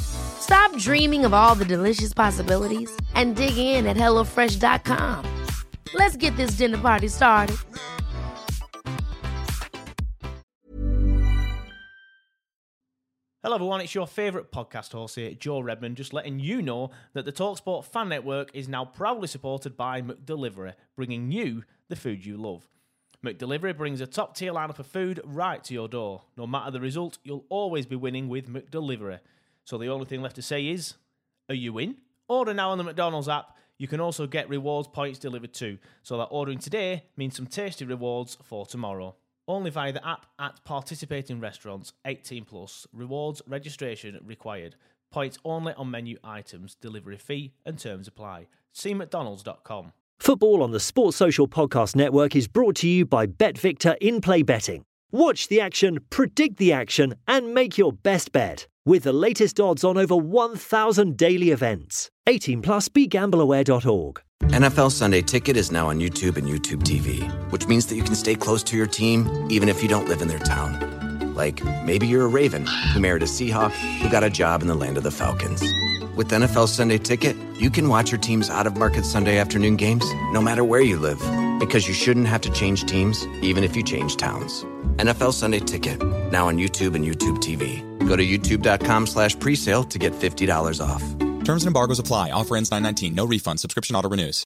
Stop dreaming of all the delicious possibilities and dig in at HelloFresh.com. Let's get this dinner party started. Hello, everyone. It's your favourite podcast host here, Joe Redmond, just letting you know that the Talksport Fan Network is now proudly supported by McDelivery, bringing you the food you love. McDelivery brings a top tier lineup of food right to your door. No matter the result, you'll always be winning with McDelivery. So the only thing left to say is, are you in? Order now on the McDonald's app. You can also get rewards points delivered too, so that ordering today means some tasty rewards for tomorrow. Only via the app at participating restaurants, 18 plus. Rewards registration required. Points only on menu items. Delivery fee and terms apply. See McDonald's.com. Football on the Sports Social Podcast Network is brought to you by BetVictor in play betting. Watch the action, predict the action, and make your best bet with the latest odds on over 1,000 daily events. 18 plus begambleaware.org. NFL Sunday Ticket is now on YouTube and YouTube TV, which means that you can stay close to your team even if you don't live in their town. Like maybe you're a Raven who married a Seahawk who got a job in the land of the Falcons. With NFL Sunday Ticket, you can watch your team's out of market Sunday afternoon games no matter where you live because you shouldn't have to change teams even if you change towns. NFL Sunday Ticket, now on YouTube and YouTube TV. Go to youtube.com slash presale to get $50 off. Terms and embargoes apply. Offer ends 919. No refund. Subscription auto renews.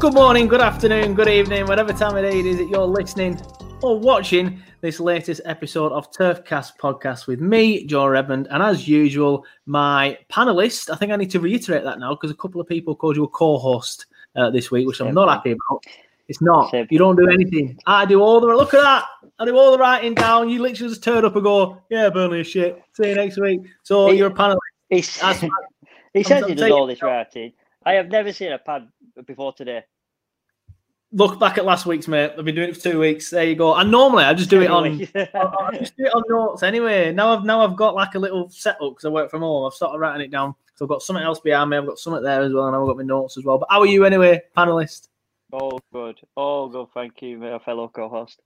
Good morning, good afternoon, good evening, whatever time of day it is that you're listening or watching this latest episode of Turfcast podcast with me, Joe Redmond, and as usual, my panelist. I think I need to reiterate that now because a couple of people called you a co-host uh, this week, which I'm not happy about. It's not. You don't do anything. I do all the look at that. I do all the writing down. You literally just turn up and go, "Yeah, Burnley is shit." See you next week. So He- you're a panelist. He says he does all this writing. I have never seen a pad before today. Look back at last week's mate. I've been doing it for two weeks. There you go. And normally I just do it on. Anyway. I just do it on notes anyway. Now I've now I've got like a little setup because I work from home. I've started writing it down. So I've got something else behind me. I've got something there as well, and I've got my notes as well. But how are you anyway, panelist? All good. All good. Thank you, my fellow co-host.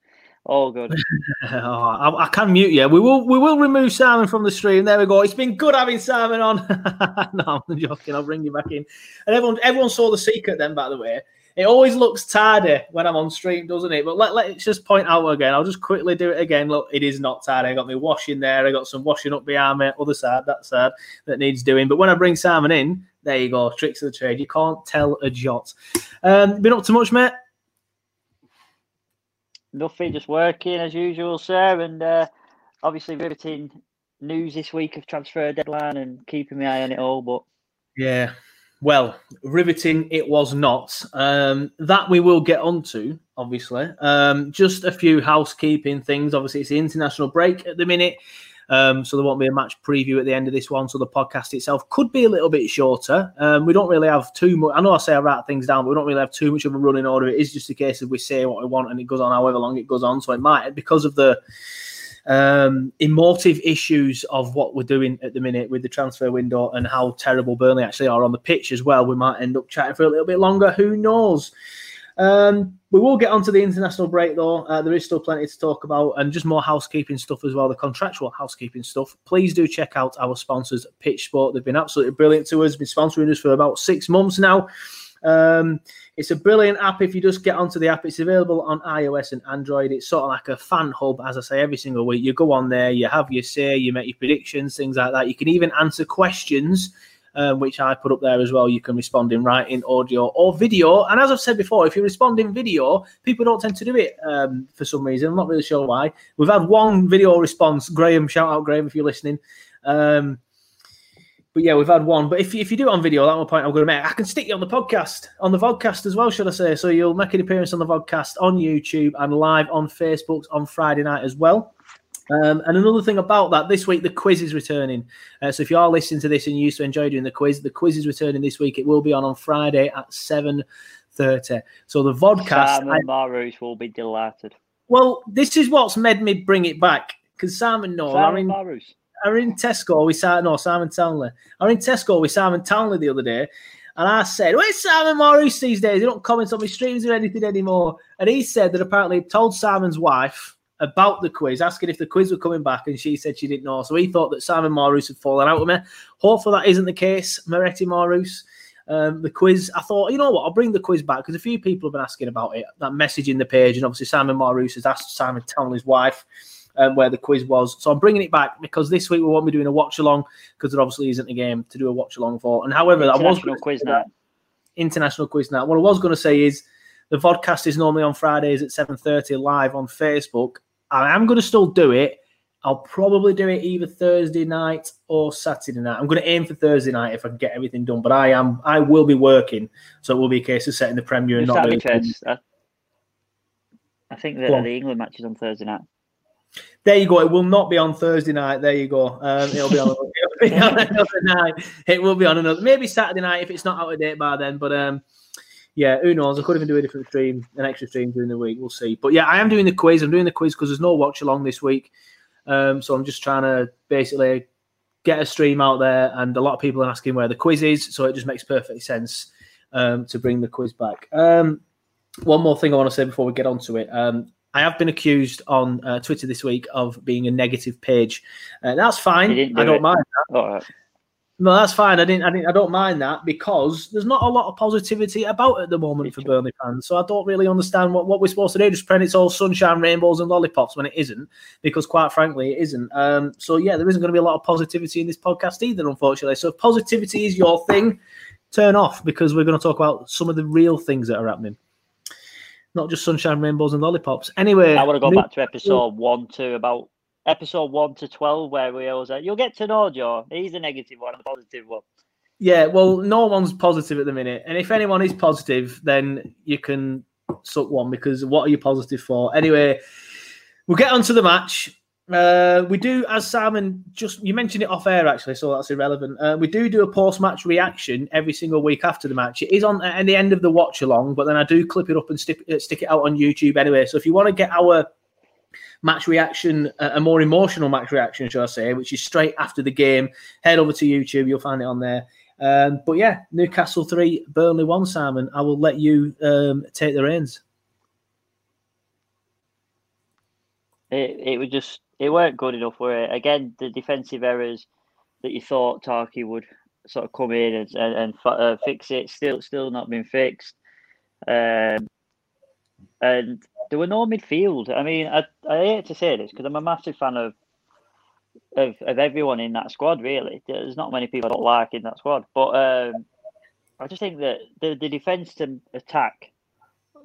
All good. Oh, I, I can mute you. We will we will remove Simon from the stream. There we go. It's been good having Simon on. no, I'm joking. I'll bring you back in. And everyone everyone saw the secret then, by the way. It always looks tardy when I'm on stream, doesn't it? But let, let's just point out again. I'll just quickly do it again. Look, it is not tardy. I got me washing there. I got some washing up behind me. Other side, that side that needs doing. But when I bring Simon in, there you go. Tricks of the trade. You can't tell a jot. Um, been up to much, mate? Nothing, just working as usual, sir. And uh, obviously riveting news this week of transfer deadline and keeping my eye on it all. But Yeah. Well, riveting it was not. Um, that we will get onto, obviously. Um, just a few housekeeping things. Obviously, it's the international break at the minute. Um, so there won't be a match preview at the end of this one. So the podcast itself could be a little bit shorter. Um, we don't really have too much. I know I say I write things down, but we don't really have too much of a running order. It is just a case of we say what we want and it goes on however long it goes on. So it might, because of the um, emotive issues of what we're doing at the minute with the transfer window and how terrible Burnley actually are on the pitch as well. We might end up chatting for a little bit longer. Who knows? Um, we will get onto the international break though. Uh, there is still plenty to talk about and just more housekeeping stuff as well, the contractual housekeeping stuff. Please do check out our sponsors, Pitch Sport. They've been absolutely brilliant to us, been sponsoring us for about six months now. Um, it's a brilliant app. If you just get onto the app, it's available on iOS and Android. It's sort of like a fan hub, as I say every single week. You go on there, you have your say, you make your predictions, things like that. You can even answer questions. Um, which I put up there as well. You can respond in writing, audio, or video. And as I've said before, if you respond in video, people don't tend to do it um, for some reason. I'm not really sure why. We've had one video response. Graham, shout out Graham if you're listening. Um, but yeah, we've had one. But if, if you do it on video, that's one point I'm going to make. I can stick you on the podcast, on the vodcast as well, should I say? So you'll make an appearance on the vodcast on YouTube and live on Facebook on Friday night as well. Um, and another thing about that, this week the quiz is returning. Uh, so if you are listening to this and you used to enjoy doing the quiz, the quiz is returning this week. It will be on on Friday at seven thirty. So the vodcast. Simon Maurice will be delighted. Well, this is what's made me bring it back because Simon knows. Simon I mean, Maurice. are in Tesco with Simon, no, Simon Townley. I in Tesco with Simon Townley the other day, and I said, Where's Simon Maurice these days? He don't comment on my streams or anything anymore. And he said that apparently he told Simon's wife about the quiz, asking if the quiz were coming back, and she said she didn't know. So he thought that Simon Maurice had fallen out with me. Hopefully that isn't the case, Moretti Maurice. Um, the quiz, I thought, you know what, I'll bring the quiz back because a few people have been asking about it. That message in the page, and obviously Simon Maurice has asked Simon Townley's wife um, where the quiz was. So I'm bringing it back because this week we won't be doing a watch along because there obviously isn't a game to do a watch along for. And however, I was quiz night. international quiz night. What I was going to say is the vodcast is normally on Fridays at 7:30 live on Facebook. I am going to still do it. I'll probably do it either Thursday night or Saturday night. I'm going to aim for Thursday night if I can get everything done. But I am, I will be working, so it will be a case of setting the Premier and Just not really. interest, I, I think that the England match is on Thursday night. There you go. It will not be on Thursday night. There you go. Um, it'll be on. it'll be on another night. It will be on another. Maybe Saturday night if it's not out of date by then. But um, yeah, who knows? I could even do a different stream, an extra stream during the week. We'll see. But yeah, I am doing the quiz. I'm doing the quiz because there's no watch along this week. Um, so I'm just trying to basically get a stream out there, and a lot of people are asking where the quiz is. So it just makes perfect sense um, to bring the quiz back. Um, one more thing I want to say before we get onto it. Um, I have been accused on uh, Twitter this week of being a negative page. Uh, that's fine. Didn't I do don't it. mind that. No, that's fine. I didn't. I didn't. I don't mind that because there's not a lot of positivity about at the moment for Burnley fans. So I don't really understand what, what we're supposed to do. Just pretend it's all sunshine, rainbows, and lollipops when it isn't, because quite frankly, it isn't. Um, so yeah, there isn't going to be a lot of positivity in this podcast either, unfortunately. So if positivity is your thing, turn off because we're going to talk about some of the real things that are happening, not just sunshine, rainbows, and lollipops. Anyway, I want to go back to episode one two about episode one to twelve where we always say you'll get to know Joe. He's a negative one, a positive one. Yeah, well, no one's positive at the minute, and if anyone is positive, then you can suck one because what are you positive for? Anyway, we'll get on to the match. Uh, we do, as Simon just you mentioned it off air actually, so that's irrelevant. Uh, we do do a post match reaction every single week after the match. It is on at the end of the watch along, but then I do clip it up and stick, uh, stick it out on YouTube anyway. So if you want to get our match reaction, a more emotional match reaction, shall I say, which is straight after the game, head over to YouTube. You'll find it on there. Um, but yeah, Newcastle three, Burnley one. Simon, I will let you um, take the reins. It it was just it weren't good enough. Were it? Again, the defensive errors that you thought Tarky would sort of come in and and, and uh, fix it still still not been fixed. Um, and there were no midfield. I mean, I, I hate to say this because I'm a massive fan of, of of everyone in that squad. Really, there's not many people I don't like in that squad, but um, I just think that the the defense to attack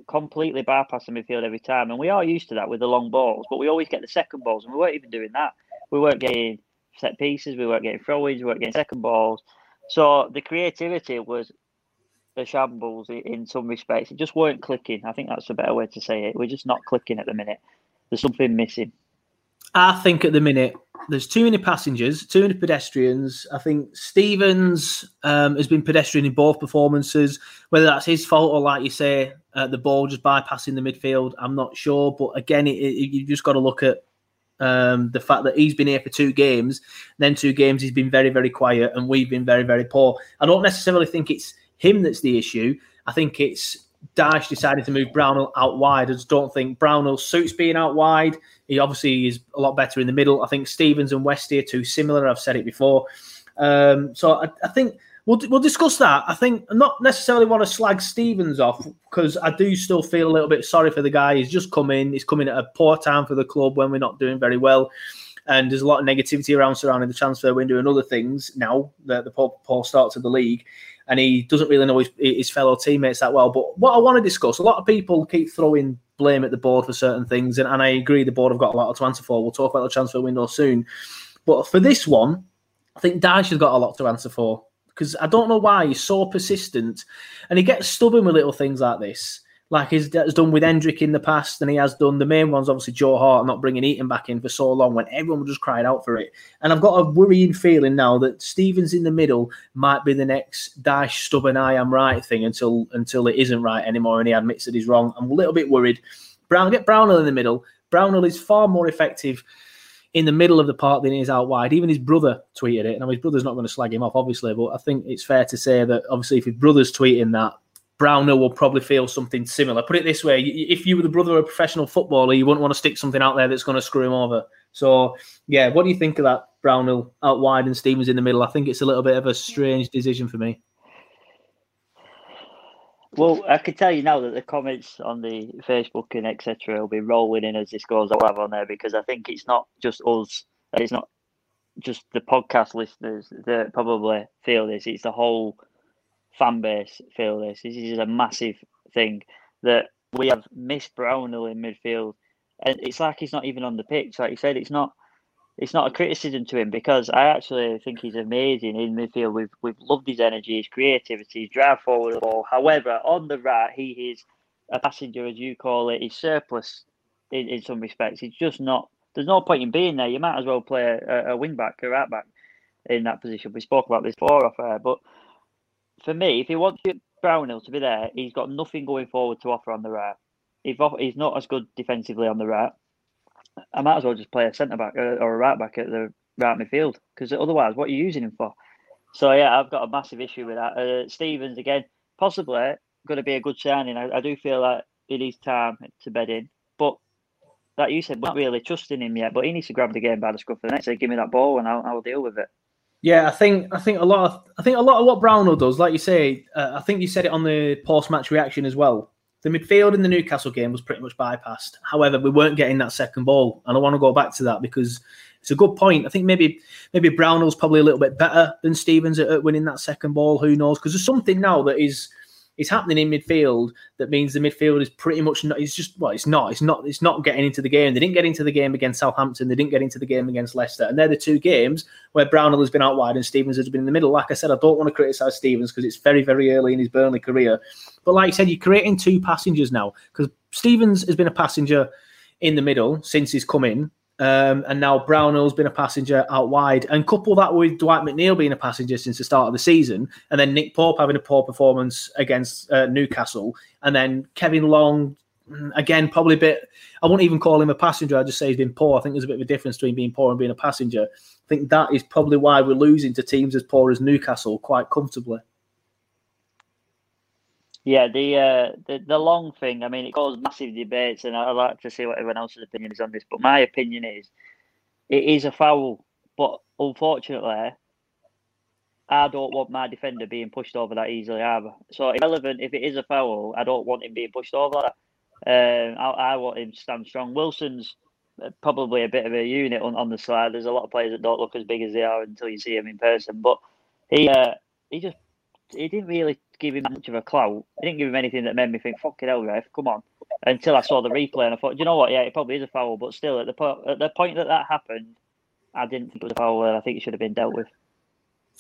completely bypass the midfield every time, and we are used to that with the long balls. But we always get the second balls, and we weren't even doing that. We weren't getting set pieces, we weren't getting throw-ins, we weren't getting second balls. So the creativity was a shambles in some respects. It just weren't clicking. I think that's a better way to say it. We're just not clicking at the minute. There's something missing. I think at the minute there's too many passengers, too many pedestrians. I think Stephens um, has been pedestrian in both performances. Whether that's his fault or, like you say, uh, the ball just bypassing the midfield, I'm not sure. But again, it, it, you just got to look at um, the fact that he's been here for two games. Then two games he's been very, very quiet, and we've been very, very poor. I don't necessarily think it's him that's the issue. I think it's Dyche decided to move Brownhill out wide. I just don't think Brownhill suits being out wide. He obviously is a lot better in the middle. I think Stephens and Westy are too similar. I've said it before. Um, so I, I think we'll we'll discuss that. I think I not necessarily want to slag Stephens off because I do still feel a little bit sorry for the guy. He's just come in. He's coming at a poor time for the club when we're not doing very well, and there's a lot of negativity around surrounding the transfer window and other things now that the poor, poor start the league. And he doesn't really know his, his fellow teammates that well. But what I want to discuss, a lot of people keep throwing blame at the board for certain things, and, and I agree the board have got a lot to answer for. We'll talk about the transfer window soon. But for this one, I think Dyche has got a lot to answer for because I don't know why he's so persistent and he gets stubborn with little things like this. Like he's done with Hendrick in the past, and he has done the main ones, obviously Joe Hart not bringing Eaton back in for so long when everyone just cried out for it. And I've got a worrying feeling now that Stephens in the middle might be the next Dyche stubborn I am right thing until until it isn't right anymore and he admits that he's wrong. I'm a little bit worried. Brown get Brownhill in the middle. Brownhill is far more effective in the middle of the park than he is out wide. Even his brother tweeted it. and his brother's not going to slag him off, obviously, but I think it's fair to say that obviously if his brother's tweeting that, Brownhill will probably feel something similar. Put it this way: if you were the brother of a professional footballer, you wouldn't want to stick something out there that's going to screw him over. So, yeah, what do you think of that Brownhill out wide and Stephens in the middle? I think it's a little bit of a strange decision for me. Well, I can tell you now that the comments on the Facebook and etc. will be rolling in as this goes. I'll on there because I think it's not just us. It's not just the podcast listeners that probably feel this. It's the whole fan base feel this. This is a massive thing that we have missed Brownhill in midfield, and it's like he's not even on the pitch. Like you said, it's not it's not a criticism to him because I actually think he's amazing in midfield. We've we've loved his energy, his creativity, his drive forward the ball. However, on the right, he is a passenger, as you call it. He's surplus in, in some respects. He's just not. There's no point in being there. You might as well play a, a wing back, a right back, in that position. We spoke about this before off air, but for me, if he wants Brownhill to be there, he's got nothing going forward to offer on the right. If he's not as good defensively on the right, I might as well just play a centre back uh, or a right back at the right midfield because otherwise, what are you using him for? So yeah, I've got a massive issue with that. Uh, Stephens again, possibly going to be a good signing. I, I do feel like it is time to bed in, but like you said, we're not really trusting him yet. But he needs to grab the game by the scruff of the neck. Say, give me that ball, and I'll, I'll deal with it. Yeah, I think I think a lot of I think a lot of what Brownhill does, like you say, uh, I think you said it on the post match reaction as well. The midfield in the Newcastle game was pretty much bypassed. However, we weren't getting that second ball, and I want to go back to that because it's a good point. I think maybe maybe Brownhill's probably a little bit better than Stephens at winning that second ball. Who knows? Because there's something now that is is happening in midfield that means the midfield is pretty much not. It's just well, it's not. It's not. It's not getting into the game. They didn't get into the game against Southampton. They didn't get into the game against Leicester, and they're the two games where Brownhill has been out wide and Stephens has been in the middle. Like I said, I don't want to criticise Stephens because it's very, very early in his Burnley career. But like I said, you're creating two passengers now because Stephens has been a passenger in the middle since he's come in. Um, and now Brownhill's been a passenger out wide. And couple that with Dwight McNeil being a passenger since the start of the season, and then Nick Pope having a poor performance against uh, Newcastle, and then Kevin Long, mm, again, probably a bit. I won't even call him a passenger. I just say he's been poor. I think there's a bit of a difference between being poor and being a passenger. I think that is probably why we're losing to teams as poor as Newcastle quite comfortably. Yeah, the uh, the the long thing. I mean, it caused massive debates, and I'd like to see what everyone else's opinion is on this. But my opinion is, it is a foul. But unfortunately, I don't want my defender being pushed over that easily either. So irrelevant if it is a foul, I don't want him being pushed over that. Um, I, I, want him to stand strong. Wilson's probably a bit of a unit on, on the slide. There's a lot of players that don't look as big as they are until you see them in person. But he uh, he just he didn't really give him much of a clout. He didn't give him anything that made me think, "Fucking hell, ref, come on." Until I saw the replay and I thought, you know what? Yeah, it probably is a foul, but still, at the po- at the point that that happened, I didn't think it was a foul. And I think it should have been dealt with.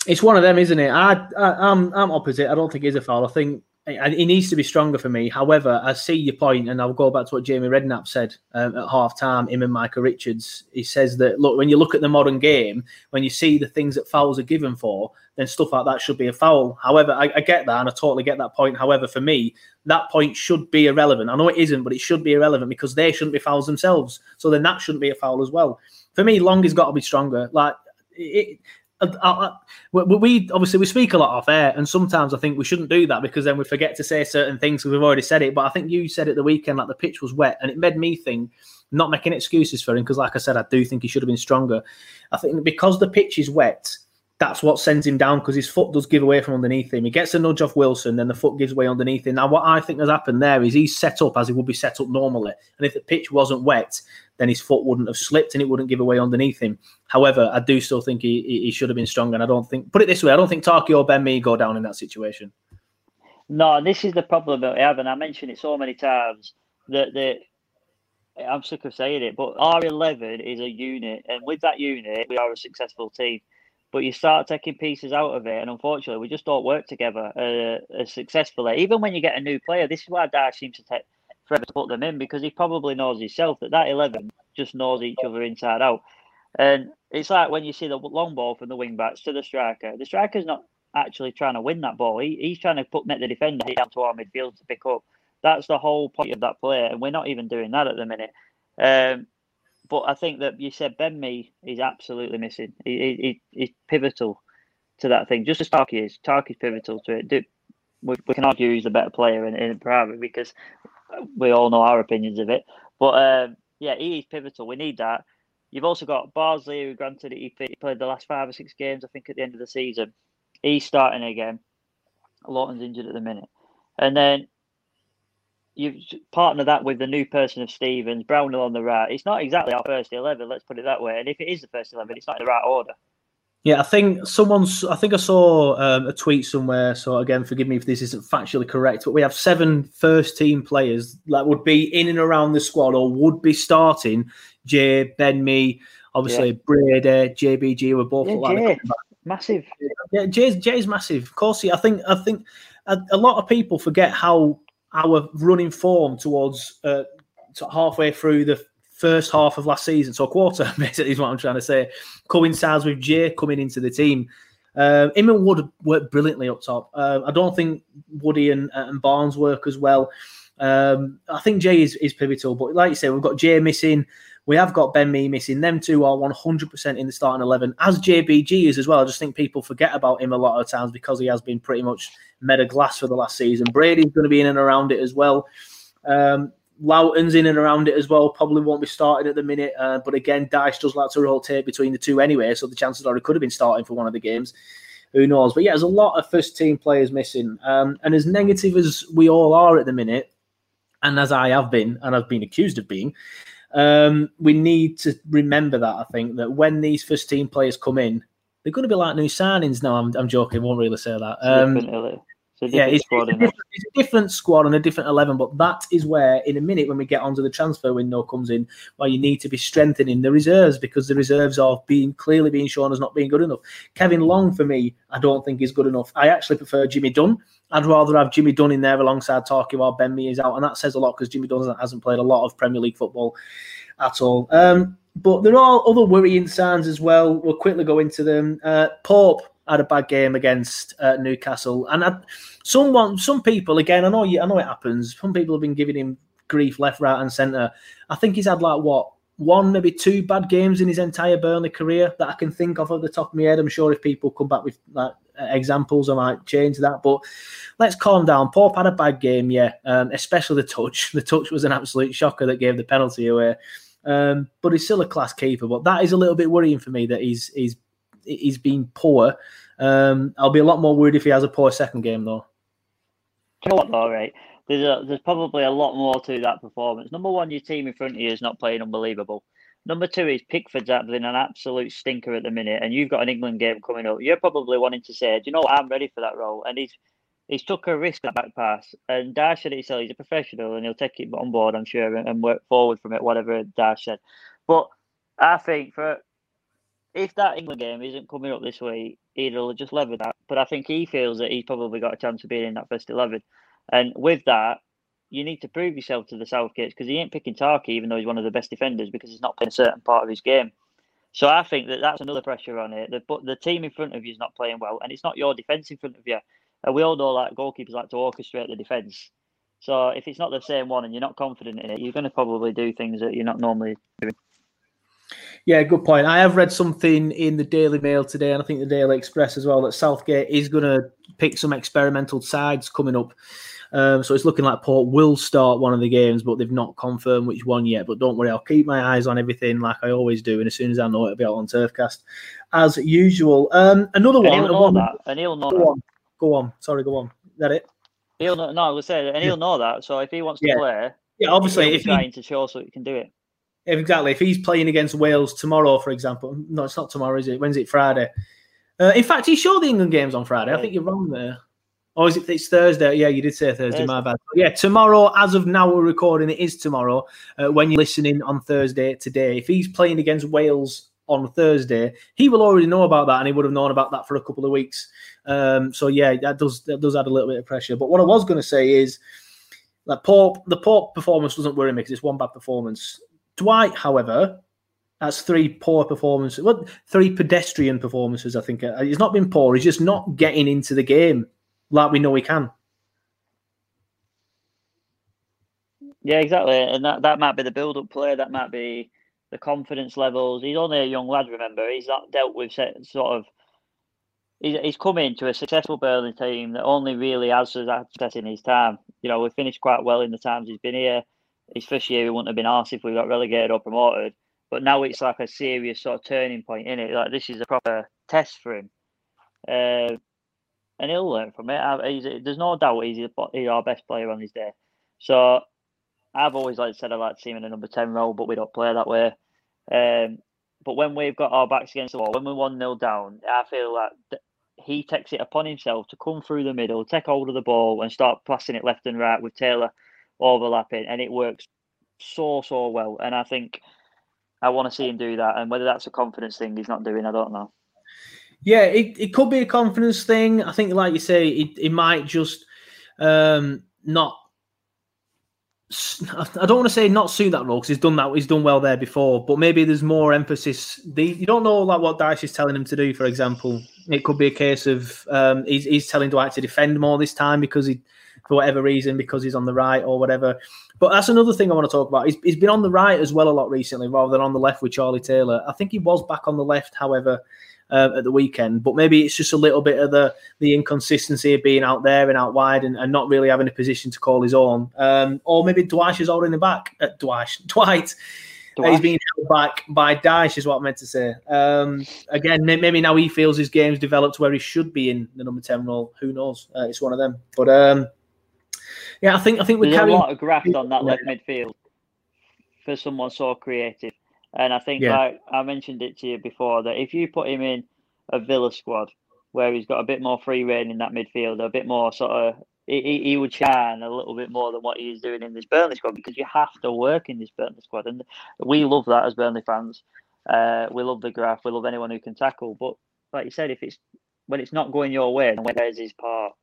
It's one of them, isn't it? I, I I'm I'm opposite. I don't think it's a foul. I think he needs to be stronger for me. However, I see your point, and I'll go back to what Jamie Redknapp said um, at half time. Him and Michael Richards. He says that look, when you look at the modern game, when you see the things that fouls are given for, then stuff like that should be a foul. However, I, I get that, and I totally get that point. However, for me, that point should be irrelevant. I know it isn't, but it should be irrelevant because they shouldn't be fouls themselves. So then that shouldn't be a foul as well. For me, Long has got to be stronger. Like it, I, I, uh, uh, we obviously we speak a lot off air, and sometimes I think we shouldn't do that because then we forget to say certain things because we've already said it. But I think you said it the weekend, like the pitch was wet, and it made me think. Not making excuses for him because, like I said, I do think he should have been stronger. I think because the pitch is wet, that's what sends him down because his foot does give away from underneath him. He gets a nudge off Wilson, then the foot gives way underneath him. Now, what I think has happened there is he's set up as he would be set up normally. And if the pitch wasn't wet, then his foot wouldn't have slipped and it wouldn't give away underneath him. However, I do still think he, he should have been stronger. And I don't think, put it this way, I don't think Tarky or Ben Mee go down in that situation. No, this is the problem that we have. And I mentioned it so many times that the. I'm sick of saying it, but R11 is a unit. And with that unit, we are a successful team but you start taking pieces out of it, and unfortunately, we just don't work together uh, successfully. Even when you get a new player, this is why Dyche seems to take forever to put them in because he probably knows himself that that eleven just knows each other inside out. And it's like when you see the long ball from the wing backs to the striker. The striker's not actually trying to win that ball. He, he's trying to put net the defender down to our midfield to pick up. That's the whole point of that player, and we're not even doing that at the minute. Um, but I think that you said Ben Mee is absolutely missing. He, he, he's pivotal to that thing, just as Tarky is. Tarky's pivotal to it. We, we can argue he's a better player in, in private because we all know our opinions of it. But um, yeah, he is pivotal. We need that. You've also got Bardsley, who granted he played the last five or six games, I think, at the end of the season. He's starting again. Lowton's injured at the minute. And then you partner that with the new person of Stephens, Brownhill on the right. It's not exactly our first eleven, let's put it that way. And if it is the first eleven, it's not in the right order. Yeah, I think someone's. I think I saw um, a tweet somewhere. So again, forgive me if this isn't factually correct, but we have seven first team players that would be in and around the squad or would be starting. Jay, Ben Mee, obviously yeah. Brady, JBG were both yeah, Jay, massive. Yeah, Jay's, Jay's massive. Of course, I think I think a, a lot of people forget how our running form towards uh, halfway through the first half of last season, so quarter basically is what I'm trying to say, coincides with Jay coming into the team. Uh, him and Wood work brilliantly up top. Uh, I don't think Woody and, and Barnes work as well. Um, I think Jay is, is pivotal, but like you said, we've got Jay missing. We have got Ben Mee missing. Them two are 100% in the starting 11, as JBG is as well. I just think people forget about him a lot of times because he has been pretty much made of glass for the last season. Brady's going to be in and around it as well. Um, Lowton's in and around it as well. Probably won't be starting at the minute. Uh, but again, Dyche does like to rotate between the two anyway, so the chances are he could have been starting for one of the games. Who knows? But yeah, there's a lot of first team players missing. Um, and as negative as we all are at the minute, and as I have been, and I've been accused of being, um, we need to remember that. I think that when these first team players come in, they're going to be like new signings. No, I'm, I'm joking. Won't really say that. Um, it's yeah, it's, it's, a different, it's, a different squad and a different eleven, but that is where, in a minute, when we get onto the transfer window comes in, where you need to be strengthening the reserves because the reserves are being clearly being shown as not being good enough. Kevin Long, for me, I don't think is good enough. I actually prefer Jimmy Dunne. I'd rather have Jimmy Dunne in there alongside Tarky while Ben Mee is out, and that says a lot because Jimmy Dunne hasn't played a lot of Premier League football at all. Um, but there are other worrying signs as well. We'll quickly go into them. Uh, Pope had a bad game against uh, Newcastle, and I, someone, some people, again, I know, you, I know it happens. Some people have been giving him grief left, right, and centre. I think he's had like what one, maybe two bad games in his entire Burnley career that I can think of at the top of my head. I'm sure if people come back with like examples, I might change that. But let's calm down. Pope had a bad game, yeah, um, especially the touch. The touch was an absolute shocker that gave the penalty away. Um, but he's still a class keeper. But that is a little bit worrying for me that he's he's he's been poor. Um, I'll be a lot more worried if he has a poor second game though. You know what though, right? There's a, there's probably a lot more to that performance. Number one, your team in front of you is not playing unbelievable. Number two is Pickford's having an absolute stinker at the minute, and you've got an England game coming up. You're probably wanting to say, "Do you know what? I'm ready for that role." And he's he's took a risk that back pass, and Dyche said himself, he's a professional, and he'll take it on board, I'm sure, and, and work forward from it, whatever Dyche said. But I think for if that England game isn't coming up this week, he'll just level that. But I think he feels that he's probably got a chance of being in that first eleven, and with that, you need to prove yourself to the Southgates because he ain't picking Tarky, even though he's one of the best defenders, because he's not playing a certain part of his game. So I think that that's another pressure on it. The, but the team in front of you is not playing well, and it's not your defence in front of you. And we all know that goalkeepers like to orchestrate the defence. So if it's not the same one and you're not confident in it, you're going to probably do things that you're not normally doing. Yeah, good point. I have read something in the Daily Mail today, and I think the Daily Express as well, that Southgate is going to pick some experimental sides coming up. Um, so it's looking like Port will start one of the games, but they've not confirmed which one yet. But don't worry, I'll keep my eyes on everything like I always do, and as soon as I know it'll be out on Turfcast as usual. Um, another And one. he'll know one- that. And he'll know Go that. on. Go on. Sorry, go on. Is that it? He'll know, no, I was saying, and he'll know that. So if he wants to Yeah. play, Yeah, obviously, if he- trying to show so he can do it. Exactly. If he's playing against Wales tomorrow, for example, no, it's not tomorrow, is it? When's it? Friday. Uh, in fact, he showed the England games on Friday. I think you're wrong there. Or is it? It's Thursday. Yeah, you did say Thursday. My bad. Yeah, tomorrow. As of now, we're recording. It is tomorrow. Uh, when you're listening on Thursday today, if he's playing against Wales on Thursday, he will already know about that, and he would have known about that for a couple of weeks. Um, so yeah, that does that does add a little bit of pressure. But what I was going to say is that Pope, the Pope performance doesn't worry me because it's one bad performance. Dwight, however, that's three poor performances. Well, three pedestrian performances. I think Uh, he's not been poor. He's just not getting into the game like we know he can. Yeah, exactly. And that, that might be the build up play, that might be the confidence levels. He's only a young lad, remember. He's not dealt with sort of. He's, come into a successful Burnley team that only really has success in his time. You know, we've finished quite well in the times he's been here. His first year, he wouldn't have been asked if we got relegated or promoted. But now it's like a serious sort of turning point in it. Like this is a proper test for him, uh, and he'll learn from it. He's, there's no doubt he's, he's our best player on his day. So I've always like said I like to see him in a number ten role, but we don't play that way. Um, but when we've got our backs against the wall, when we're one 0 down, I feel like th- he takes it upon himself to come through the middle, take hold of the ball, and start passing it left and right with Taylor overlapping, and it works so so well. And I think I want to see him do that. And whether that's a confidence thing he's not doing, I don't know. Yeah, it, it could be a confidence thing. I think, like you say, it, it might just um, not. I don't want to say not suit that role because he's done that. He's done well there before, but maybe there's more emphasis. The, you don't know like what Dyche is telling him to do. For example, it could be a case of um, he's, he's telling Dwight to defend more this time because he, for whatever reason, because he's on the right or whatever. But that's another thing I want to talk about. He's, he's been on the right as well a lot recently, rather than on the left with Charlie Taylor. I think he was back on the left, however, uh, at the weekend. But maybe it's just a little bit of the the inconsistency of being out there and out wide and, and not really having a position to call his own. Um, or maybe Dwight is holding the back. Uh, Dwight, Dwight. uh, He's being held back by Dyche, is what I meant to say. Um, again, maybe now he feels his game's developed where he should be in the number ten role. Who knows? Uh, it's one of them. But um, yeah, I think I think we're There's a carrying lot of graft on that left midfield for someone so creative. And I think, Yeah. like I mentioned it to you before, that if you put him in a Villa squad where he's got a bit more free reign in that midfield, a bit more sort of, he, he- he would shine a little bit more than what he's doing in this Burnley squad because you have to work in this Burnley squad. And we love that as Burnley fans. Uh, we love the graph. We love anyone who can tackle. But like you said, if it's when it's not going your way, then where's his part?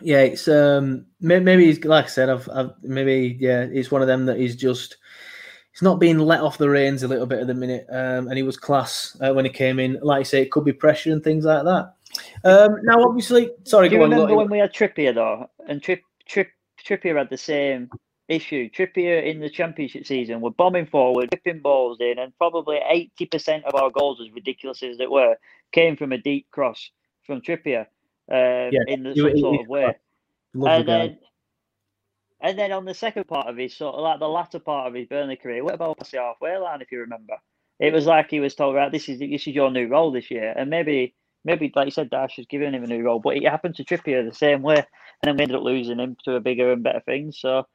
Yeah, it's um maybe he's like I said, I've, I've maybe yeah, it's one of them that he's just he's not being let off the reins a little bit at the minute. Um, and he was class uh, when he came in. Like I say, it could be pressure and things like that. Um, now obviously, sorry, Do you go on. remember Lottie. when we had Trippier though, and Trip, Trip, Trippier had the same issue? Trippier in the Championship season were bombing forward, whipping balls in, and probably eighty percent of our goals, as ridiculous as they were, came from a deep cross from Trippier um, Yeah, in the, some sort of way. And guy. then, and then on the second part of his sort of like the latter part of his Burnley career, what about the halfway line? If you remember, it was like he was told, "Right, this is this is your new role this year," and maybe maybe like you said, Dyche has given him a new role, but it happened to Trippier the same way, and then we ended up losing him to a bigger and better thing. So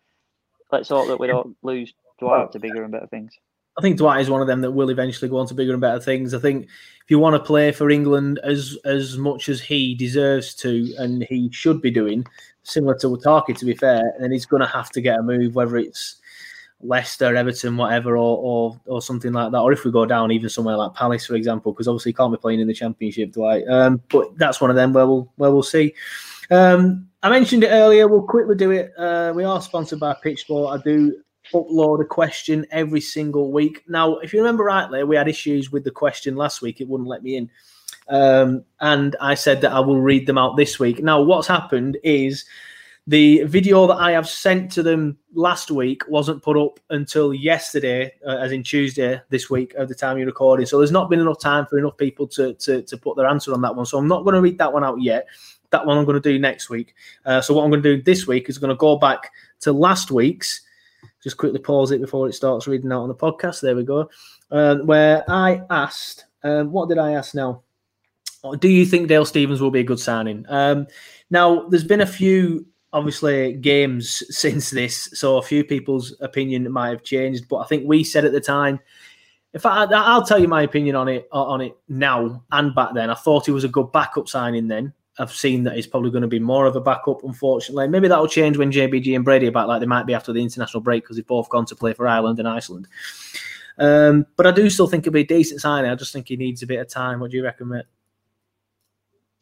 let's hope that we don't lose Dwight to bigger and better things. I think Dwight is one of them that will eventually go on to bigger and better things. I think if you want to play for England as as much as he deserves to and he should be doing, similar to Wataki, to be fair, then he's going to have to get a move, whether it's Leicester, Everton, whatever, or, or or something like that. Or if we go down even somewhere like Palace, for example, because obviously he can't be playing in the Championship, Dwight. Um, but that's one of them where we'll where we'll see. Um, I mentioned it earlier. We'll quickly do it. Uh, we are sponsored by Pitch Sport. I do upload a question every single week. Now, if you remember rightly, we had issues with the question last week. It wouldn't let me in. Um, and I said that I will read them out this week. Now, what's happened is The video that I have sent to them last week wasn't put up until yesterday, uh, as in Tuesday this week at the time you're recording. So there's not been enough time for enough people to, to, to put their answer on that one. So I'm not going to read that one out yet. That one I'm going to do next week. Uh, so what I'm going to do this week is going to go back to last week's. Just quickly pause it before it starts reading out on the podcast. There we go. Uh, where I asked, um, what did I ask now? Do you think Dale Stephens will be a good signing? Um, now, there's been a few obviously games since this, so a few people's opinion might have changed. But I think we said at the time, in fact, I, will tell you my opinion on it on it now and back then. I thought he was a good backup signing then. I've seen that he's probably going to be more of a backup, unfortunately. Maybe that'll change when JBG and Brady are back, like they might be after the international break because they've both gone to play for Ireland and Iceland. Um, but I do still think it'll be a decent signing. I just think he needs a bit of time. What do you reckon, mate?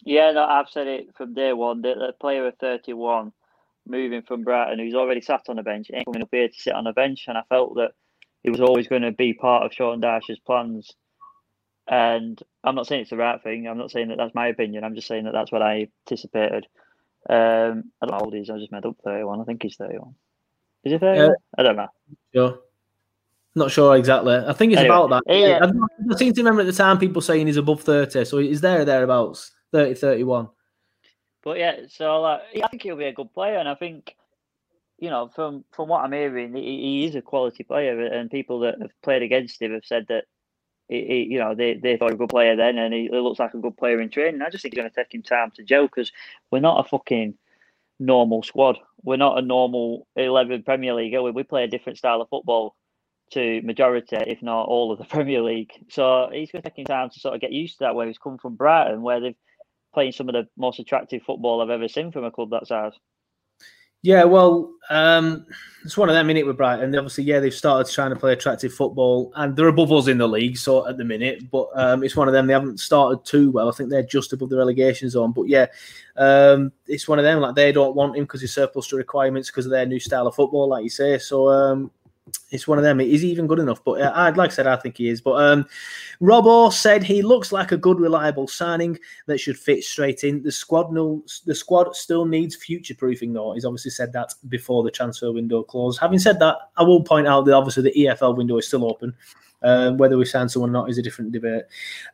Yeah, no, I've said it from day one. The, the player of 31 moving from Brighton, who's already sat on the bench, ain't coming up here to sit on the bench. And I felt that he was always going to be part of Sean Dyche's plans. And I'm not saying it's the right thing. I'm not saying that that's my opinion. I'm just saying that that's what I anticipated. Um, I don't know how old he is. I just made up 31. I think he's 31. Is he 31? Uh, I don't know. Sure. Not sure exactly. I think it's anyway, about that. Yeah. I, I seem to remember at the time people saying he's above 30. So he's there or thereabouts, 30, 31. But yeah, so like, I think he'll be a good player, and I think you know from from what I'm hearing, he, he is a quality player, and people that have played against him have said that. He, he, you know, they, they thought a good player then, and he, he looks like a good player in training. I just think he's going to take him time to gel because we're not a fucking normal squad. We're not a normal 11 Premier League. We, we play a different style of football to majority, if not all of the Premier League. So he's going to take him time to sort of get used to that. Where he's come from Brighton, where they've playing some of the most attractive football I've ever seen from a club that size. Yeah, well, um, it's one of them, minute with Brighton. Obviously, yeah, they've started trying to play attractive football, and they're above us in the league, so at the minute. But um, it's one of them. They haven't started too well. I think they're just above the relegation zone. But yeah, um, it's one of them. Like they don't want him because he's surplus to requirements because of their new style of football, like you say. So um, it's one of them. Is he even good enough? But uh, I'd like I said, I think he is. But um, Robbo said he looks like a good, reliable signing that should fit straight in. The squad, no, the squad still needs future proofing, though. He's obviously said that before the transfer window closed. Having said that, I will point out that obviously the EFL window is still open. Uh, whether we sign someone or not is a different debate.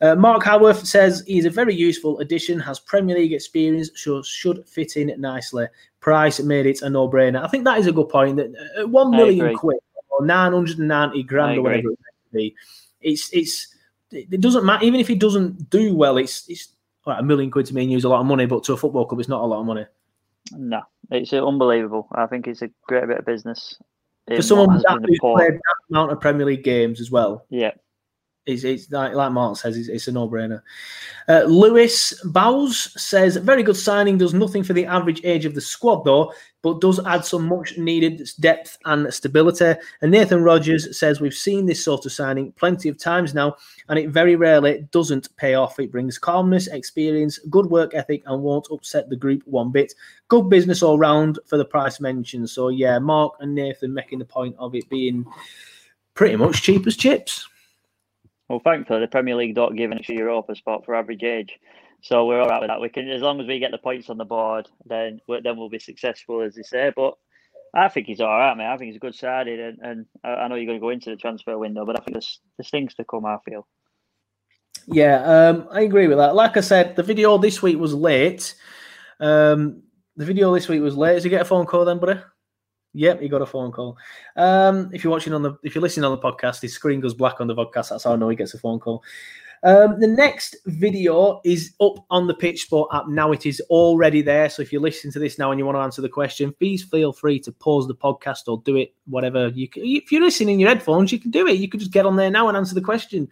Uh, Mark Howarth says he's a very useful addition, has Premier League experience, so should fit in nicely. Price made it a no-brainer. I think that is a good point. That uh, one million quid or 990 grand or whatever it may be. It's it's it doesn't matter even if he doesn't do well. It's it's a million quid to me and use a lot of money, but to a football club, it's not a lot of money. No, it's uh, unbelievable. I think it's a great bit of business. For someone that who's played that amount of Premier League games as well. Yeah, it's, it's like, like Mark says, it's, it's a no-brainer. Uh, Lewis Bowes says, very good signing, does nothing for the average age of the squad though, but does add some much needed depth and stability. And Nathan Rogers says, we've seen this sort of signing plenty of times now, and it very rarely doesn't pay off. It brings calmness, experience, good work ethic, and won't upset the group one bit. Good business all round for the price mentioned. So yeah, Mark and Nathan making the point of it being pretty much cheap as chips. Well, thankfully, the Premier League don't give an extra Europa spot for average age, so we're all right with that. We can, as long as we get the points on the board, then then we'll be successful, as they say. But I think he's all right, man. I think he's a good side, and, and I know you're going to go into the transfer window, but I think there's there's things to come. I feel. Yeah, um, I agree with that. Like I said, the video this week was late. Um, the video this week was late. Did you get a phone call then, buddy? Yep, he got a phone call. Um, if you're watching on the, if you're listening on the podcast, his screen goes black on the podcast. That's how I know he gets a phone call. Um, the next video is up on the Pitch Sport app now. It is already there. So if you're listening to this now and you want to answer the question, please feel free to pause the podcast or do it whatever you. Can. If you're listening in your headphones, you can do it. You could just get on there now and answer the question.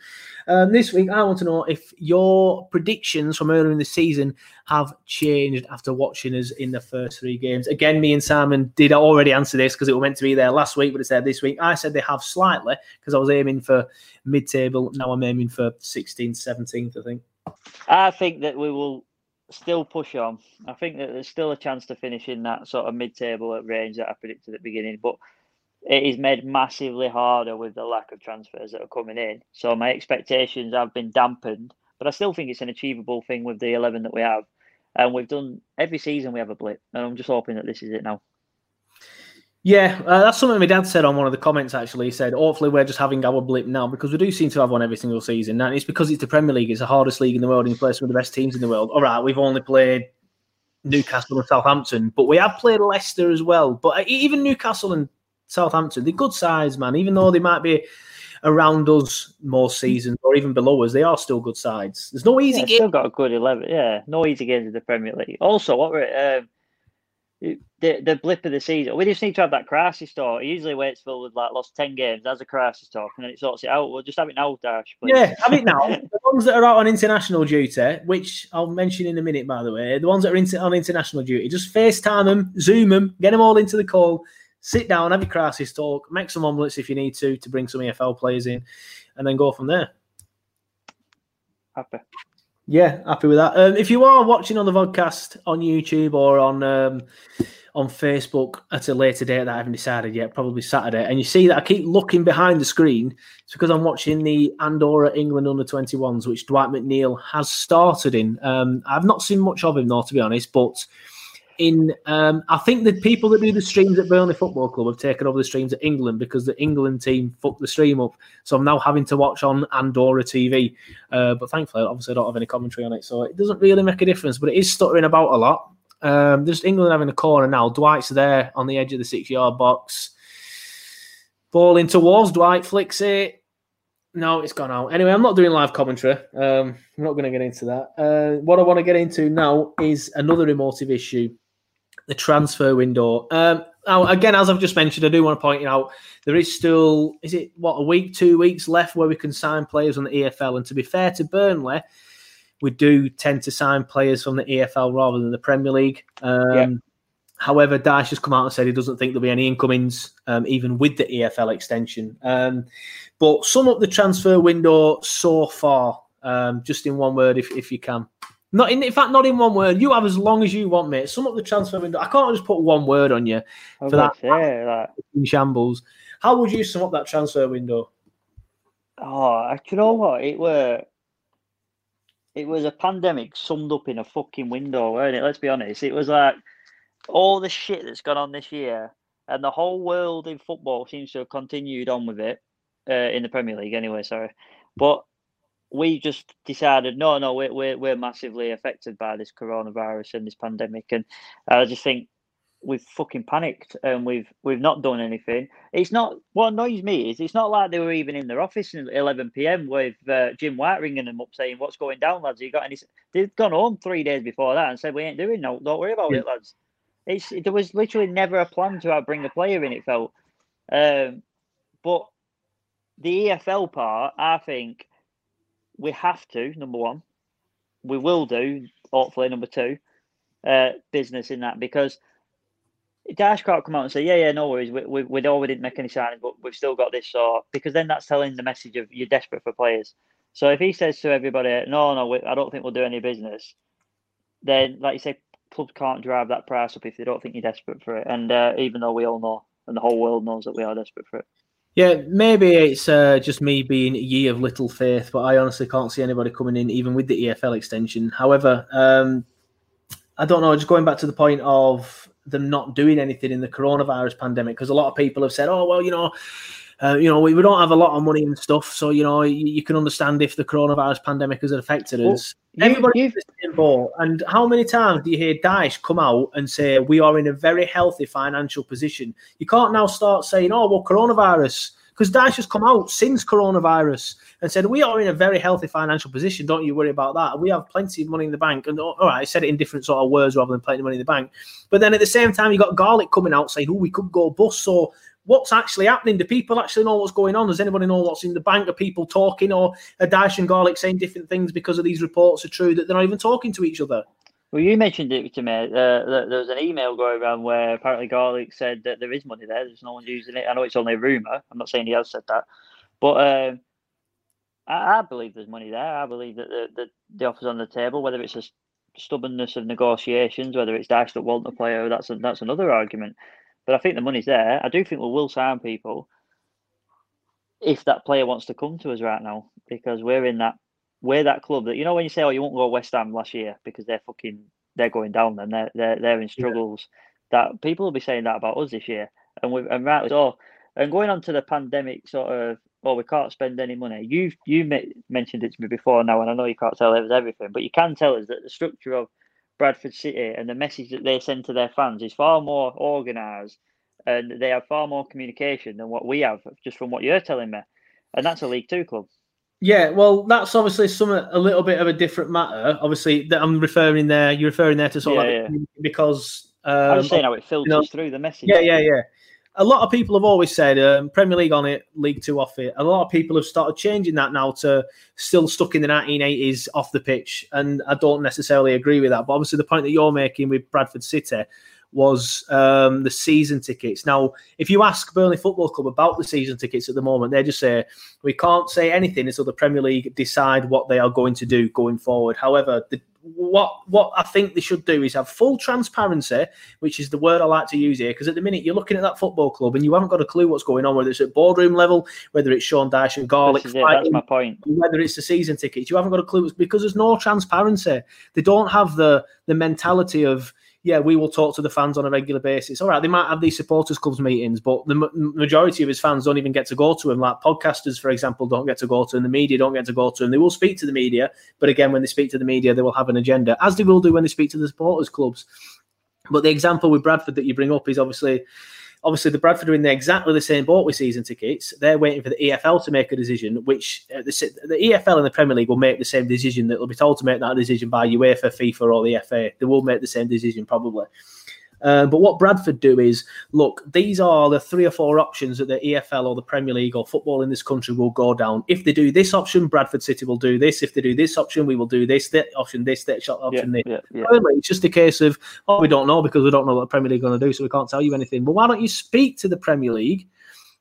Um, this week, I want to know if your predictions from earlier in the season have changed after watching us in the first three games. Again, me and Simon did already answer this because it was meant to be there last week, but it's there this week. I said they have slightly because I was aiming for mid-table. Now I'm aiming for 16th, 17th. I think. I think that we will still push on. I think that there's still a chance to finish in that sort of mid-table range that I predicted at the beginning, but it is made massively harder with the lack of transfers that are coming in. So my expectations have been dampened, but I still think it's an achievable thing with the eleven that we have. and we've done every season we have a blip, and I'm just hoping that this is it now. Yeah, uh, that's something my dad said on one of the comments. Actually, he said, "Hopefully, we're just having our blip now because we do seem to have one every single season, and it's because it's the Premier League. It's the hardest league in the world, and you play some of the best teams in the world. All right, we've only played Newcastle and Southampton, but we have played Leicester as well. But uh, even Newcastle and Southampton, they're good sides, man. Even though they might be around us more seasons or even below us, they are still good sides. There's no easy yeah, game. Still got a good eleven. Yeah, no easy games in the Premier League. Also, what we're um, the the blip of the season. We just need to have that crisis talk. He usually waits for with like lost ten games, as a crisis talk, and then it sorts it out. We'll just have it now, Dyche. Please. Yeah, have it now. the ones that are out on international duty, which I'll mention in a minute, by the way, the ones that are in, on international duty, just FaceTime them, Zoom them, get them all into the call, sit down, have your crisis talk, make some omelettes if you need to to bring some EFL players in, and then go from there. Happy. Yeah, happy with that. Um, if you are watching on the podcast on YouTube or on um, on Facebook at a later date that I haven't decided yet, probably Saturday, and you see that I keep looking behind the screen, it's because I'm watching the Andorra England under 21s, which Dwight McNeil has started in. Um, I've not seen much of him though, to be honest, but in um, I think the people that do the streams at Burnley Football Club have taken over the streams at England because the England team fucked the stream up. So I'm now having to watch on Andorra TV. Uh, but thankfully, obviously, I don't have any commentary on it, so it doesn't really make a difference. But it is stuttering about a lot. Um, England having a corner now. Dwight's there on the edge of the six-yard box. Ball in towards Dwight, flicks it. No, it's gone out. Anyway, I'm not doing live commentary. Um, I'm not going to get into that. Uh, what I want to get into now is another emotive issue the transfer window. Um, now, again, as I've just mentioned, I do want to point out there is still, is it what, a week, two weeks left where we can sign players on the EFL. And to be fair to Burnley, we do tend to sign players from the EFL rather than the Premier League. Um, Yeah. However, Dyche has come out and said he doesn't think there'll be any incomings, um, even with the EFL extension. Um, but sum up the transfer window so far, um, just in one word, if, if you can. Not in, in fact, not in one word. You have as long as you want, mate. Sum up the transfer window. I can't just put one word on you for that say, like, in shambles. How would you sum up that transfer window? Oh, I- you know what? It were it was a pandemic summed up in a fucking window, weren't it? Let's be honest. It was like all the shit that's gone on this year, and the whole world in football seems to have continued on with it uh, in the Premier League, anyway. Sorry, but we just decided no, no, we're we're, we're massively affected by this coronavirus and this pandemic, and I just think we've fucking panicked and we've we've not done anything. It's not what annoys me is it's not like they were even in their office at 11 p.m. with uh, Jim White ringing them up saying, "What's going down, lads? You got any?" They've gone home three days before that and said, "We ain't doing no. Don't worry about Yeah. it, lads." It's there was literally never a plan to bring a player in. It felt, um, but the EFL part, I think we have to number one, we will do hopefully number two, uh, business in that because Dyche can't come out and say, yeah, yeah, no worries. We, we, we know we didn't make any signings, but we've still got this. So, because then that's telling the message of you're desperate for players. So if he says to everybody, no, no, we, I don't think we'll do any business, then, like you say, clubs can't drive that price up if they don't think you're desperate for it. And uh, even though we all know, and the whole world knows that we are desperate for it. Yeah, maybe it's uh, just me being year of little faith, but I honestly can't see anybody coming in, even with the EFL extension. However, um, I don't know. Just going back to the point of them not doing anything in the coronavirus pandemic, because a lot of people have said, "Oh, well, you know, uh, you know, we, we don't have a lot of money and stuff, so you know, you, you can understand if the coronavirus pandemic has affected Well, us." you- Everybody you've- in the same boat. And how many times do you hear Dyche come out and say we are in a very healthy financial position? You can't now start saying, "Oh, well, coronavirus," because Dyche has come out since coronavirus and said we are in a very healthy financial position. Don't you worry about that. We have plenty of money in the bank. And all right, I said it in different sort of words rather than plenty of money in the bank. But then at the same time, you got Garlick coming out saying, "Oh, we could go bust." So what's actually happening? Do people actually know what's going on? Does anybody know what's in the bank? Are people talking, or are Dyche and Garlick saying different things because of these reports are true that they're not even talking to each other? Well, you mentioned it to me. Uh, there was an email going around where apparently Garlick said that there is money there. There's no one using it. I know it's only a rumor. I'm not saying he has said that, but um, I, I believe there's money there. I believe that the, the the offers on the table, whether it's a stubbornness of negotiations, whether it's Dyche that want a player, that's a, that's another argument. But I think the money's there. I do think we will sign people if that player wants to come to us right now because we're in that we're that club that you know when you say oh you won't go West Ham last year because they're fucking they're going down. Then they're they're, they're in struggles. Yeah. That people will be saying that about us this year, and we and rightly so. And going on to the pandemic sort of, oh, we can't spend any money. you've you mentioned it to me before now, and I know you can't tell us everything, but you can tell us that the structure of Bradford City and the message that they send to their fans is far more organised, and they have far more communication than what we have, just from what you're telling me. And that's a League Two club. Yeah, well, that's obviously some a little bit of a different matter. Obviously, that I'm referring there. You're referring there to sort yeah, of like yeah. because um, I'm saying how it filters you know, through the message. Yeah, yeah, yeah a lot of people have always said um, Premier League on it, League Two off it. A lot of people have started changing that now to still stuck in the 1980s off the pitch, and I don't necessarily agree with that. But obviously, the point that you're making with Bradford City was um, the season tickets. Now, if you ask Burnley Football Club about the season tickets at the moment, they just say we can't say anything until the Premier League decide what they are going to do going forward. However, the what what I think they should do is have full transparency, which is the word I like to use here, because at the minute you're looking at that football club and you haven't got a clue what's going on, whether it's at boardroom level, whether it's Sean Dyche and Garlick, fighting, that's my point. Whether it's the season tickets, you haven't got a clue because there's no transparency. They don't have the the mentality of yeah, we will talk to the fans on a regular basis. All right, they might have these supporters clubs meetings, but the m- majority of his fans don't even get to go to them. Like podcasters, for example, don't get to go to them. The media don't get to go to them. They will speak to the media, but again, when they speak to the media, they will have an agenda, as they will do when they speak to the supporters clubs. But the example with Bradford that you bring up is obviously obviously the Bradford are in the exactly the same boat with season tickets. They're waiting for the EFL to make a decision, which uh, the, the, EFL and the Premier League will make the same decision. That they'll be told to make that decision by UEFA, FIFA, or the FA. They will make the same decision probably. Uh, but what Bradford do is look, these are the three or four options that the EFL or the Premier League or football in this country will go down. If they do this option, Bradford City will do this. If they do this option, we will do this. That option, this, that option, yeah, this. Yeah, yeah. It's just a case of, oh, we don't know because we don't know what the Premier League are going to do, so we can't tell you anything. But why don't you speak to the Premier League?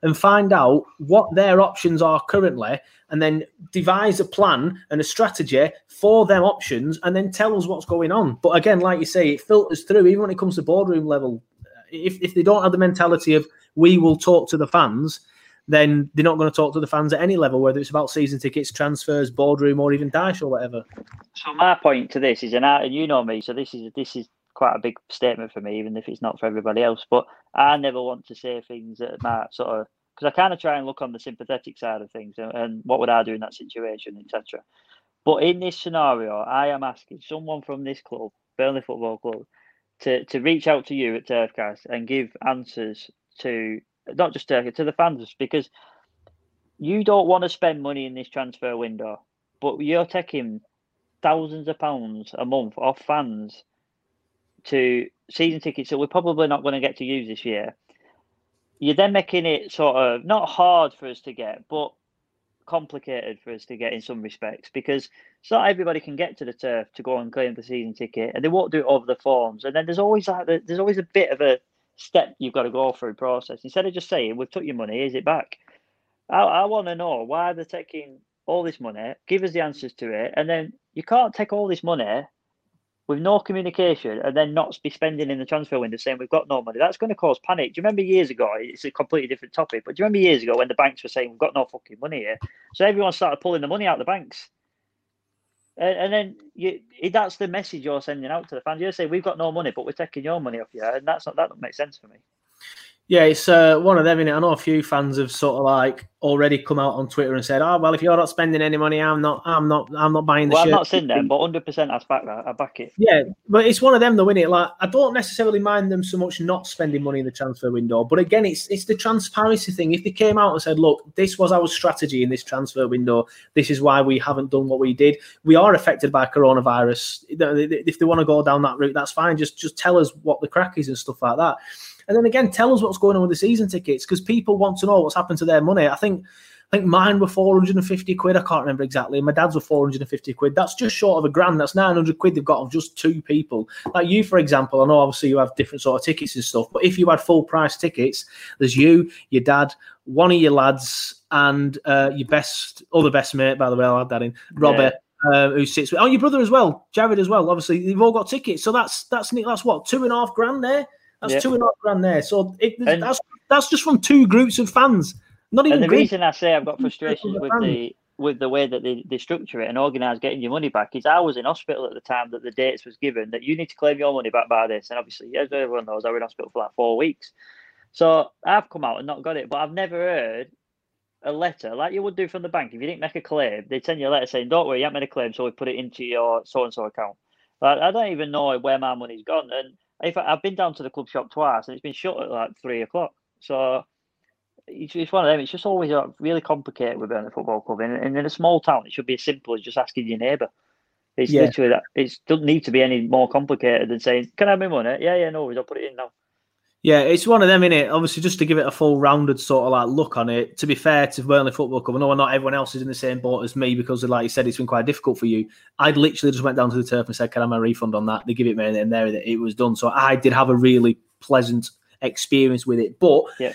And find out what their options are currently and then devise a plan and a strategy for them options and then tell us what's going on. But again, like you say, it filters through even when it comes to boardroom level. Uh, if, if they don't have the mentality of we will talk to the fans, then they're not going to talk to the fans at any level, whether it's about season tickets, transfers, boardroom, or even Dyche or whatever. So my point to this is, and, I, and you know me, so this is this is quite a big statement for me, even if it's not for everybody else. But I never want to say things that might sort of because I kind of try and look on the sympathetic side of things and, and what would I do in that situation, etc. But in this scenario, I am asking someone from this club, Burnley Football Club, to, to reach out to you at Turfcast and give answers to not just Turkey, to the fans, because you don't want to spend money in this transfer window, but you're taking thousands of pounds a month off fans to season tickets that we're probably not going to get to use this year. You're then making it sort of not hard for us to get, but complicated for us to get in some respects because it's not everybody can get to the turf to go and claim the season ticket, and they won't do it over the forms. And then there's always like there's always a bit of a step you've got to go through process instead of just saying we've took your money, here's it back. I, I want to know why they're taking all this money, give us the answers to it, and then you can't take all this money with no communication and then not be spending in the transfer window saying we've got no money, that's going to cause panic. Do you remember years ago? It's a completely different topic, but do you remember years ago when the banks were saying we've got no fucking money here? So everyone started pulling the money out of the banks. And, and then you, that's the message you're sending out to the fans. You're saying we've got no money, but we're taking your money off you, and that's not that doesn't make sense for me. Yeah, it's uh, one of them. I know a few fans have sort of like already come out on Twitter and said, "Oh, well, if you're not spending any money, I'm not, I'm not, I'm not buying the shit. well, shirt." I've not seen them, but hundred percent, I back that. I back it. Yeah, but it's one of them, though, isn't it? Like, I don't necessarily mind them so much not spending money in the transfer window, but again, it's it's the transparency thing. If they came out and said, "Look, this was our strategy in this transfer window. This is why we haven't done what we did. We are affected by coronavirus. If they want to go down that route, that's fine. Just just tell us what the crack is and stuff like that." And then again, tell us what's going on with the season tickets because people want to know what's happened to their money. I think I think mine were 450 quid. I can't remember exactly. My dad's were 450 quid. That's just short of a grand. That's 900 quid they've got of just two people. Like you, for example, I know obviously you have different sort of tickets and stuff, but if you had full price tickets, there's you, your dad, one of your lads, and uh, your best, other best mate, by the way, I'll add that in, Robert. Yeah. Uh, who sits with oh your brother as well, Jared as well. Obviously, they've all got tickets, so that's that's that's what two and a half grand there. That's two and a half grand there. So it, that's that's just from two groups of fans. Not even. And the reason I say I've got frustrations with the with the way that they, they structure it and organise getting your money back is I was in hospital at the time that the dates was given that you need to claim your money back by this. And obviously, as everyone knows, I was in hospital for like four weeks. So I've come out and not got it, but I've never heard a letter like you would do from the bank. If you didn't make a claim, they'd send you a letter saying, Don't worry, you haven't made a claim, so we put it into your so and so account. But I don't even know where my money's gone. And if I, I've been down to the club shop twice and it's been shut at like three o'clock. So it's, it's one of them. It's just always uh, really complicated with Burnley Football Club. And, and in a small town, it should be as simple as just asking your neighbour. It's Yeah. literally that. It doesn't need to be any more complicated than saying, "Can I have my money?" Yeah, yeah, no worries. I'll put it in now. Yeah, it's one of them, innit? Obviously, just to give it a full rounded sort of like look on it. To be fair to Burnley Football Club, I know not everyone else is in the same boat as me because, like you said, it's been quite difficult for you. I'd literally just went down to the turf and said, "Can I have my refund on that?" They give it me, and there it was done. So I did have a really pleasant experience with it, but. Yeah.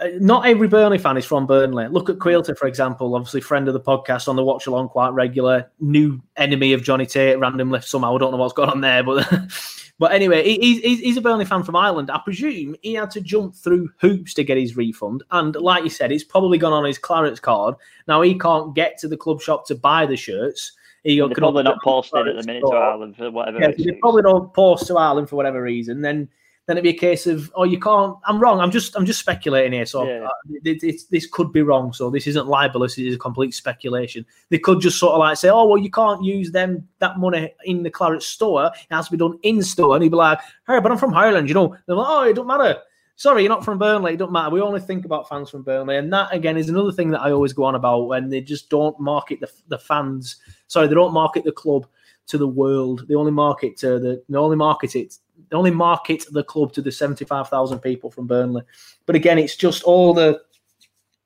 Uh, Not every Burnley fan is from Burnley. Look at Quilter, for example. Obviously, friend of the podcast on the watch along, quite regular. New enemy of Johnny Tate randomly somehow. I don't know what's going on there, but But anyway, he, he- he's, he's a Burnley fan from Ireland. I presume he had to jump through hoops to get his refund. And like you said, it's probably gone on his Clarets card. Now he can't get to the club shop to buy the shirts. He probably not posted at the minute to. Ireland for whatever. Yeah, they probably don't post to Ireland for whatever reason. Then then it'd be a case of oh you can't. I'm wrong. I'm just I'm just speculating here. So Yeah. uh, it, it's, this could be wrong. So this isn't libelous. It is a complete speculation. They could just sort of like say oh well you can't use them that money in the Claret store. It has to be done in store. And he'd be like hey but I'm from Ireland. You know they're like oh it don't matter. Sorry, you're not from Burnley. It don't matter. We only think about fans from Burnley, and that again is another thing that I always go on about when they just don't market the the fans. Sorry, they don't market the club to the world. They only market to the. They only market it. They only market the club to the seventy-five thousand people from Burnley. But again, it's just all the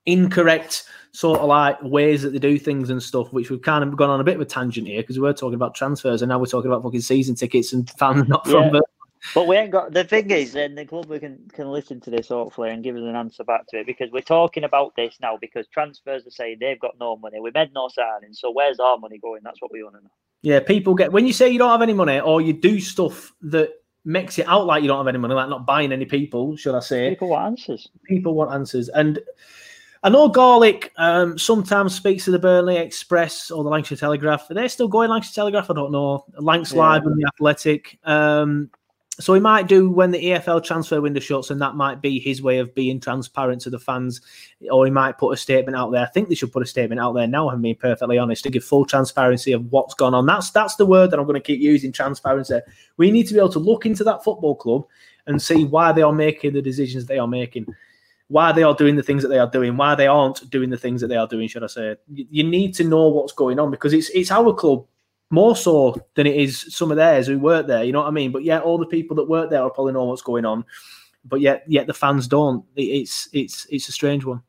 incorrect sort of like ways that they do things and stuff, which we've kind of gone on a bit of a tangent here because we were talking about transfers and now we're talking about fucking season tickets and fans not from Yeah. Burnley. But we ain't got the thing is, and the club can can listen to this hopefully and give us an answer back to it because we're talking about this now because transfers are saying they've got no money, we made no signing, so where's our money going? That's what we want to know. Yeah, people get when you say you don't have any money or you do stuff that makes it out like you don't have any money, like not buying any people, should I say? People want answers. People want answers. And I know Garlick um, sometimes speaks to the Burnley Express or the Lancashire Telegraph. Are they still going Lancashire Telegraph? I don't know. Lancs Yeah. Live and the Athletic. Um, so he might do when the EFL transfer window shuts, and that might be his way of being transparent to the fans. Or he might put a statement out there. I think they should put a statement out there now. I'm being perfectly honest to give full transparency of what's gone on. That's that's the word that I'm going to keep using. Transparency. We need to be able to look into that football club and see why they are making the decisions they are making why they are doing the things that they are doing, why they aren't doing the things that they are doing, should I say. You, need to know what's going on because it's it's our club more so than it is some of theirs who work there, you know what I mean? But yet all the people that work there probably know what's going on. But yet yet the fans don't. It, it's it's it's a strange one.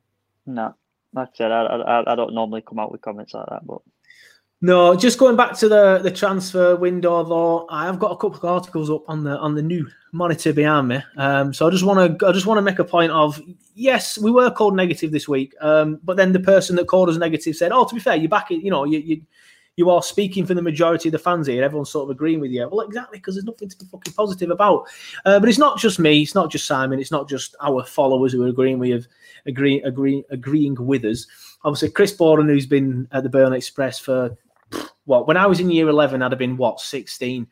No, like I said, I, I I don't normally come out with comments like that, but No, just going back to the the transfer window though, I've got a couple of articles up on the on the new monitor behind me. Um, so I just want to I just want to make a point of yes, we were called negative this week, um, but then the person that called us negative said, "Oh, to be fair, you're back. You know, you you you are speaking for the majority of the fans here. Everyone's sort of agreeing with you. Well, exactly because there's nothing to be fucking positive about. Uh, but it's not just me. It's not just Simon. It's not just our followers who are agreeing with agree agree agreeing with us. Obviously, Chris Boden, who's been at the Burn Express for what when I was in year 11, I'd have been what 16.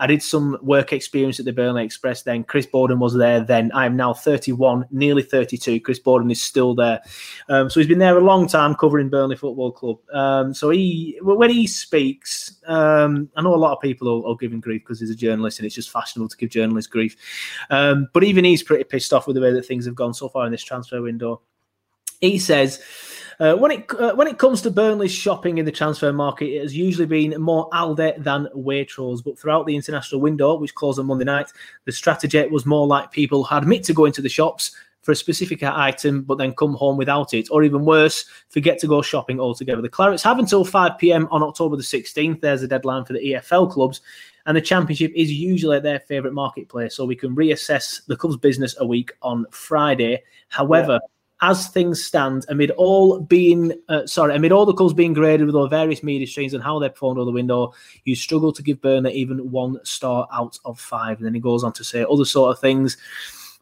I did some work experience at the Burnley Express then. Chris Boden was there then. I am now 31, nearly 32. Chris Boden is still there. Um, so he's been there a long time covering Burnley Football Club. Um, so he, when he speaks, um, I know a lot of people will, will give him grief because he's a journalist and it's just fashionable to give journalists grief. Um, but even he's pretty pissed off with the way that things have gone so far in this transfer window. He says, uh, when it uh, when it comes to Burnley's shopping in the transfer market, it has usually been more Aldi than Waitrose. But throughout the international window, which closed on Monday night, the strategy was more like people admit to go into the shops for a specific item, but then come home without it, or even worse, forget to go shopping altogether. The Clarets have until 5 p.m. on October the 16th. There's a deadline for the EFL clubs, and the Championship is usually their favourite marketplace, so we can reassess the club's business a week on Friday. However, as things stand, amid all being uh, sorry, amid all the clubs being graded with all various media streams and how they performed over the window, you struggle to give Burner even one star out of five. And then he goes on to say other sort of things.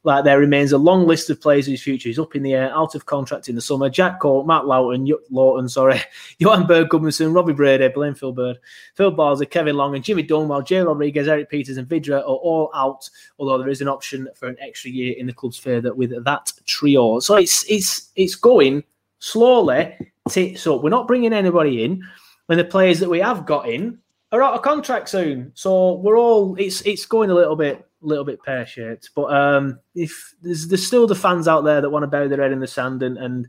Like there remains a long list of players whose future is up in the air, out of contract in the summer. Jack Cork, Matt Lowton, y- Lawton, sorry, Johan Berg Gudmundsson, Robbie Brady, Blaine Phil Bird, Phil Balzer, Kevin Long, and Jimmy Dunwell, Jay Rodriguez, Erik Pieters, and Vydra are all out. Although there is an option for an extra year in the club's favour with that trio, so it's it's it's going slowly up. We're not bringing anybody in, and the players that we have got in are out of contract soon. So we're all it's it's going a little bit little bit pear shaped. But um, if there's there's still the fans out there that want to bury their head in the sand and and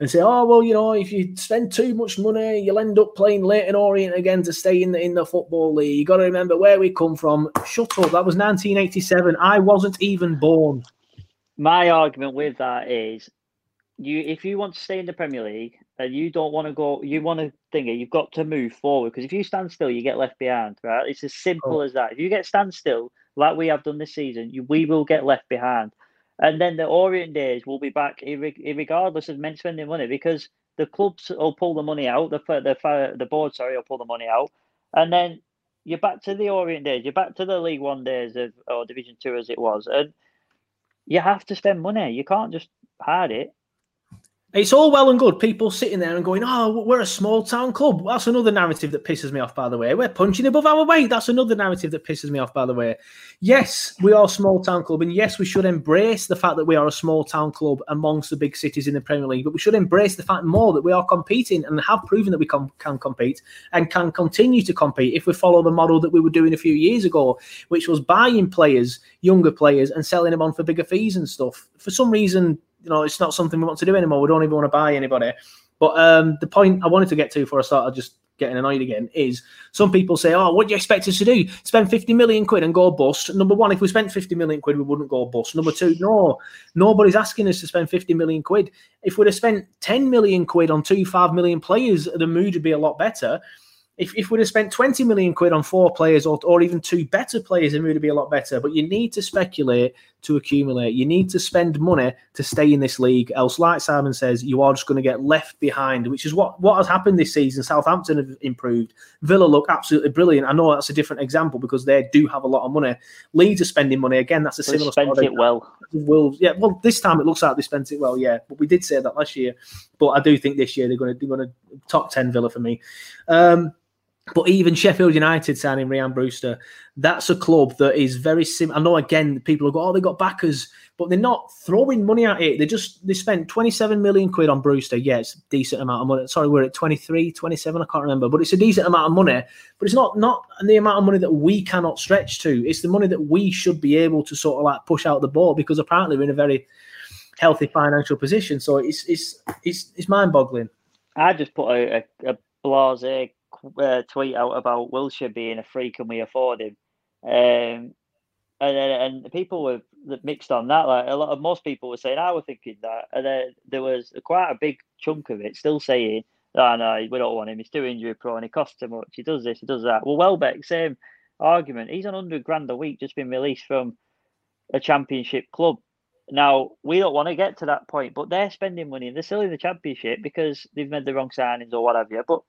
and say, oh well, you know, if you spend too much money, you'll end up playing Leyton Orient again to stay in the in the football league. You got to remember where we come from. Shut up. That was 1987. I wasn't even born. My argument with that is, you if you want to stay in the Premier League and you don't want to go, you want to think it, you've got to move forward because if you stand still, you get left behind. Right? It's as simple Oh. as that. If you get stand still, like we have done this season, you, we will get left behind. And then the Orient days will be back, regardless of men spending money, because the clubs will pull the money out, the the the board, sorry, will pull the money out, and then you're back to the Orient days, you're back to the League One days of or Division Two as it was, and you have to spend money. You can't just hide it. It's all well and good. People sitting there and going, "Oh, we're a small town club." That's another narrative that pisses me off. By the way, we're punching above our weight. That's another narrative that pisses me off. By the way, yes, we are a small town club, and yes, we should embrace the fact that we are a small town club amongst the big cities in the Premier League. But we should embrace the fact more that we are competing and have proven that we can, can compete and can continue to compete if we follow the model that we were doing a few years ago, which was buying players, younger players, and selling them on for bigger fees and stuff. For some reason, you know, it's not something we want to do anymore. We don't even want to buy anybody. But um, the point I wanted to get to before I started just getting annoyed again is some people say, "Oh, what do you expect us to do? Spend fifty million quid and go bust?" Number one, if we spent fifty million quid, we wouldn't go bust. Number two, no, nobody's asking us to spend fifty million quid. If we'd have spent ten million quid on two five million players, the mood would be a lot better. If, if we'd have spent 20 million quid on four players or, or even two better players, it would be a lot better. But you need to speculate to accumulate. You need to spend money to stay in this league. Else, like Simon says, you are just going to get left behind, which is what, what has happened this season. Southampton have improved. Villa look absolutely brilliant. I know that's a different example because they do have a lot of money. Leeds are spending money. Again, that's a They similar spent it well. Wolves, yeah. Well, this time it looks like they spent it well, yeah. But we did say that last year. But I do think this year they're going to they're going to top ten Villa for me. Um, but even Sheffield United signing Ryan Brewster, that's a club that is very sim. I know again people have got oh they got backers, but they're not throwing money at it. They just they spent 27 million quid on Brewster. Yeah, it's a decent amount of money. Sorry, we're at 23, 27, I can't remember, but it's a decent amount of money. But it's not not the amount of money that we cannot stretch to. It's the money that we should be able to sort of like push out the ball because apparently we're in a very healthy financial position. So it's it's it's it's mind boggling. I just put a, a, a blase uh, tweet out about Wilshere being a freak and we afford him? Um, and and people were mixed on that. Like a lot of most people were saying, I was thinking that, and then there was quite a big chunk of it still saying, "No, no, we don't want him. He's too injury prone. He costs too much. He does this. He does that." Well, Welbeck, same argument. He's on hundred grand a week, just been released from a championship club. Now we don't want to get to that point, but they're spending money and they're still in the championship because they've made the wrong signings or what have you. But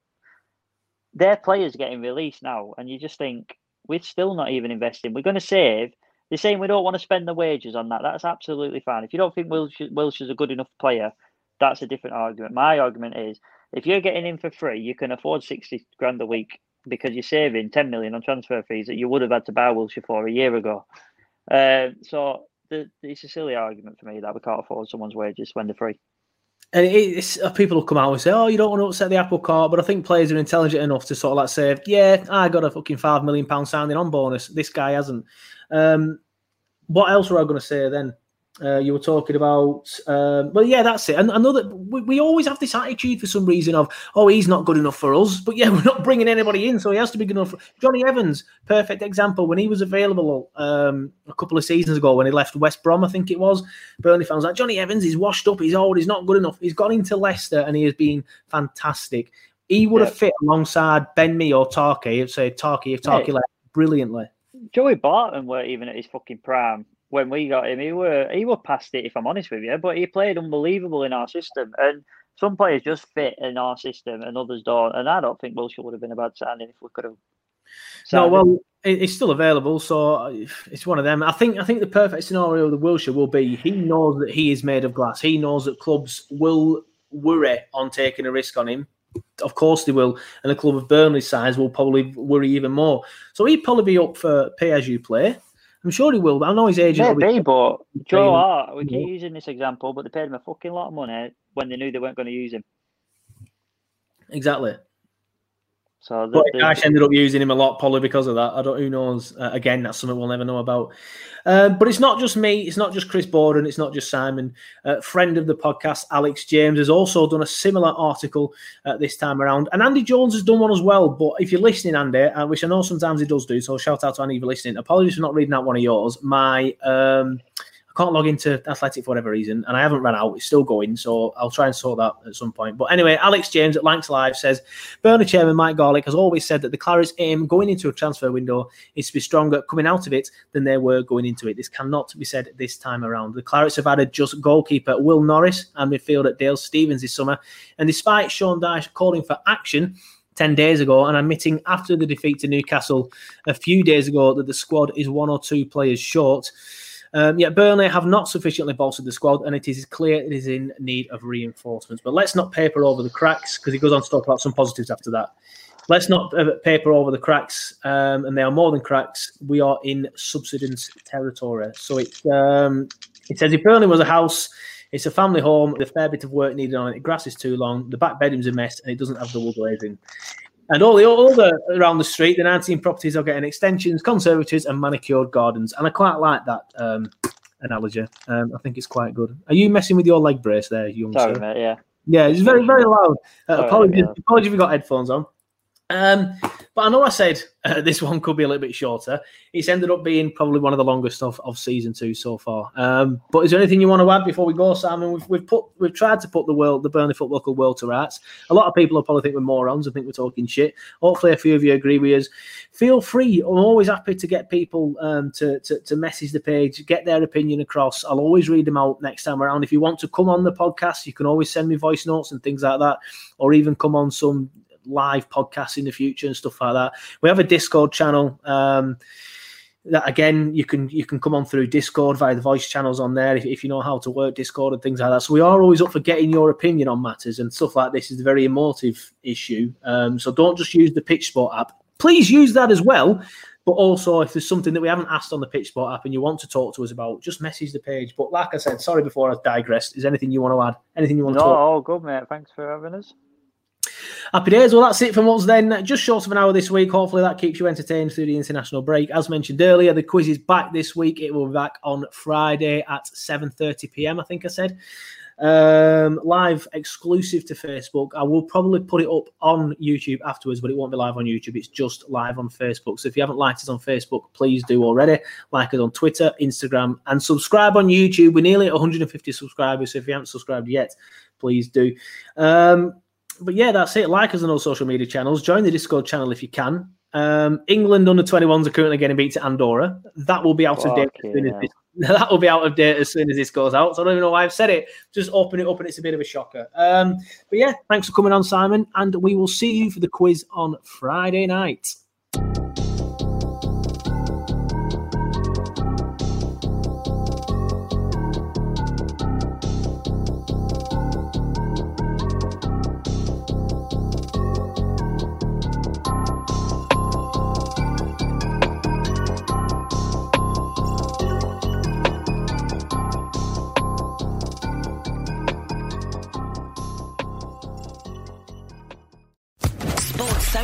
their players getting released now, and you just think we're still not even investing. We're going to save. They're saying we don't want to spend the wages on that. That's absolutely fine. If you don't think Wilshere, Wilshere's a good enough player, that's a different argument. My argument is if you're getting in for free, you can afford sixty grand a week because you're saving ten million on transfer fees that you would have had to buy Wilshere for a year ago. Uh, so the, it's a silly argument for me that we can't afford someone's wages when they're free. And it's uh, people will come out and say, "Oh, you don't want to upset the apple cart," but I think players are intelligent enough to sort of like say, "Yeah, I got a fucking five million pound signing on bonus. This guy hasn't." Um, what else were I going to say then? Uh, you were talking about, um, well, yeah, that's it. And another, we, we always have this attitude for some reason of, oh, he's not good enough for us. But yeah, we're not bringing anybody in, so he has to be good enough. For... Jonny Evans, perfect example. When he was available um, a couple of seasons ago, when he left West Brom, I think it was, Burnley fans like Jonny Evans. He's washed up. He's old. He's not good enough. He's gone into Leicester and he has been fantastic. He would Yeah. have fit alongside Ben Mee or Tarky. If say Tarky, if Tarky Yeah. left brilliantly. Joey Barton weren't even at his fucking prime when we got him. He were he were past it, if I'm honest with you. But he played unbelievable in our system, and some players just fit in our system, and others don't. And I don't think Wilshere would have been a bad signing if we could have. No, signed him. well, it's still available, so it's one of them. I think I think the perfect scenario of the Wilshere will be he knows that he is made of glass. He knows that clubs will worry on taking a risk on him. Of course they will, and a club of Burnley's size will probably worry even more. So he'd probably be up for pay as you play. I'm sure he will. I know his agent. Maybe, but Joe Hart, we keep using this example, but they paid him a fucking lot of money when they knew they weren't going to use him. Exactly. So the, but ended up using him a lot, probably because of that. I don't. Who knows? Uh, again, that's something we'll never know about. Um, but it's not just me. It's not just Chris Boden. It's not just Simon. Uh, friend of the podcast, Alex James, has also done a similar article uh, this time around, and Andy Jones has done one as well. But if you're listening, Andy, uh, which I know sometimes he does do, so shout out to Andy for listening. Apologies for not reading out one of yours. My um, I can't log into Athletic for whatever reason, and I haven't run out. It's still going, so I'll try and sort that at some point. But anyway, Alex James at Lancs Live says Burnley chairman Mike Garlick has always said that the Clarets' aim going into a transfer window is to be stronger coming out of it than they were going into it. This cannot be said this time around. The Clarets have added just goalkeeper Will Norris and midfielder Dale Stephens this summer, and despite Sean Dyche calling for action. 10 days ago and admitting after the defeat to Newcastle a few days ago that the squad is one or two players short. Um, yet Burnley have not sufficiently bolstered the squad, and it is clear it is in need of reinforcements. But let's not paper over the cracks because he goes on to talk about some positives after that. Let's not uh, paper over the cracks, um, and they are more than cracks. We are in subsidence territory. So it um, it says if Burnley was a house, it's a family home. The fair bit of work needed on it. The grass is too long. The back bedroom's a mess, and it doesn't have double glazing. And all the all the around the street, the 19 properties are getting extensions, conservatories, and manicured gardens. And I quite like that um, analogy. Um, I think it's quite good. Are you messing with your leg brace there, young Sorry, sir? mate, yeah. Yeah, it's very, very loud. Uh, Sorry, apologies, yeah. apologies if you've got headphones on. Um, but I know I said uh, this one could be a little bit shorter. It's ended up being probably one of the longest of, of season two so far. Um, but is there anything you want to add before we go, Simon? We've, we've put we've tried to put the world, the Burnley Football Club world to rights. A lot of people will probably think we're morons. I think we're talking shit. Hopefully, a few of you agree with us. Feel free. I'm always happy to get people um, to, to to message the page, get their opinion across. I'll always read them out next time around. If you want to come on the podcast, you can always send me voice notes and things like that, or even come on some live podcasts in the future and stuff like that. We have a Discord channel. Um, that again, you can you can come on through Discord via the voice channels on there if, if you know how to work Discord and things like that. So we are always up for getting your opinion on matters and stuff like this is a very emotive issue. Um, so don't just use the Pitch Sport app. Please use that as well. But also, if there's something that we haven't asked on the Pitch Sport app and you want to talk to us about, just message the page. But like I said, sorry before I digressed. Is there anything you want to add? Anything you want No, to talk? all good, mate. Thanks for having us. Happy days. Well, that's it from us then. Just short of an hour this week. Hopefully, that keeps you entertained through the international break. As mentioned earlier, the quiz is back this week. It will be back on Friday at 7:30 p.m. I think I said. Um, live exclusive to Facebook. I will probably put it up on YouTube afterwards, but it won't be live on YouTube. It's just live on Facebook. So if you haven't liked us on Facebook, please do already. Like us on Twitter, Instagram, and subscribe on YouTube. We're nearly at 150 subscribers. So if you haven't subscribed yet, please do. Um, but yeah, that's it. Like us on all social media channels. Join the Discord channel if you can. Um, England under 21s are currently getting beat to Andorra. That will be out of date as soon as this, that will be out of date as soon as this goes out. So I don't even know why I've said it. Just open it up and it's a bit of a shocker. Um, but yeah, thanks for coming on, Simon, and we will see you for the quiz on Friday night.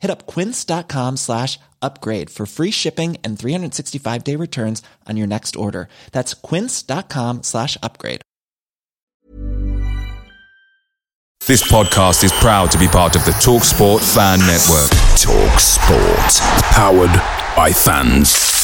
Hit up quince.com slash upgrade for free shipping and 365 day returns on your next order. That's quince.com slash upgrade. This podcast is proud to be part of the TalkSport Fan Network. Talk Sport. Powered by fans.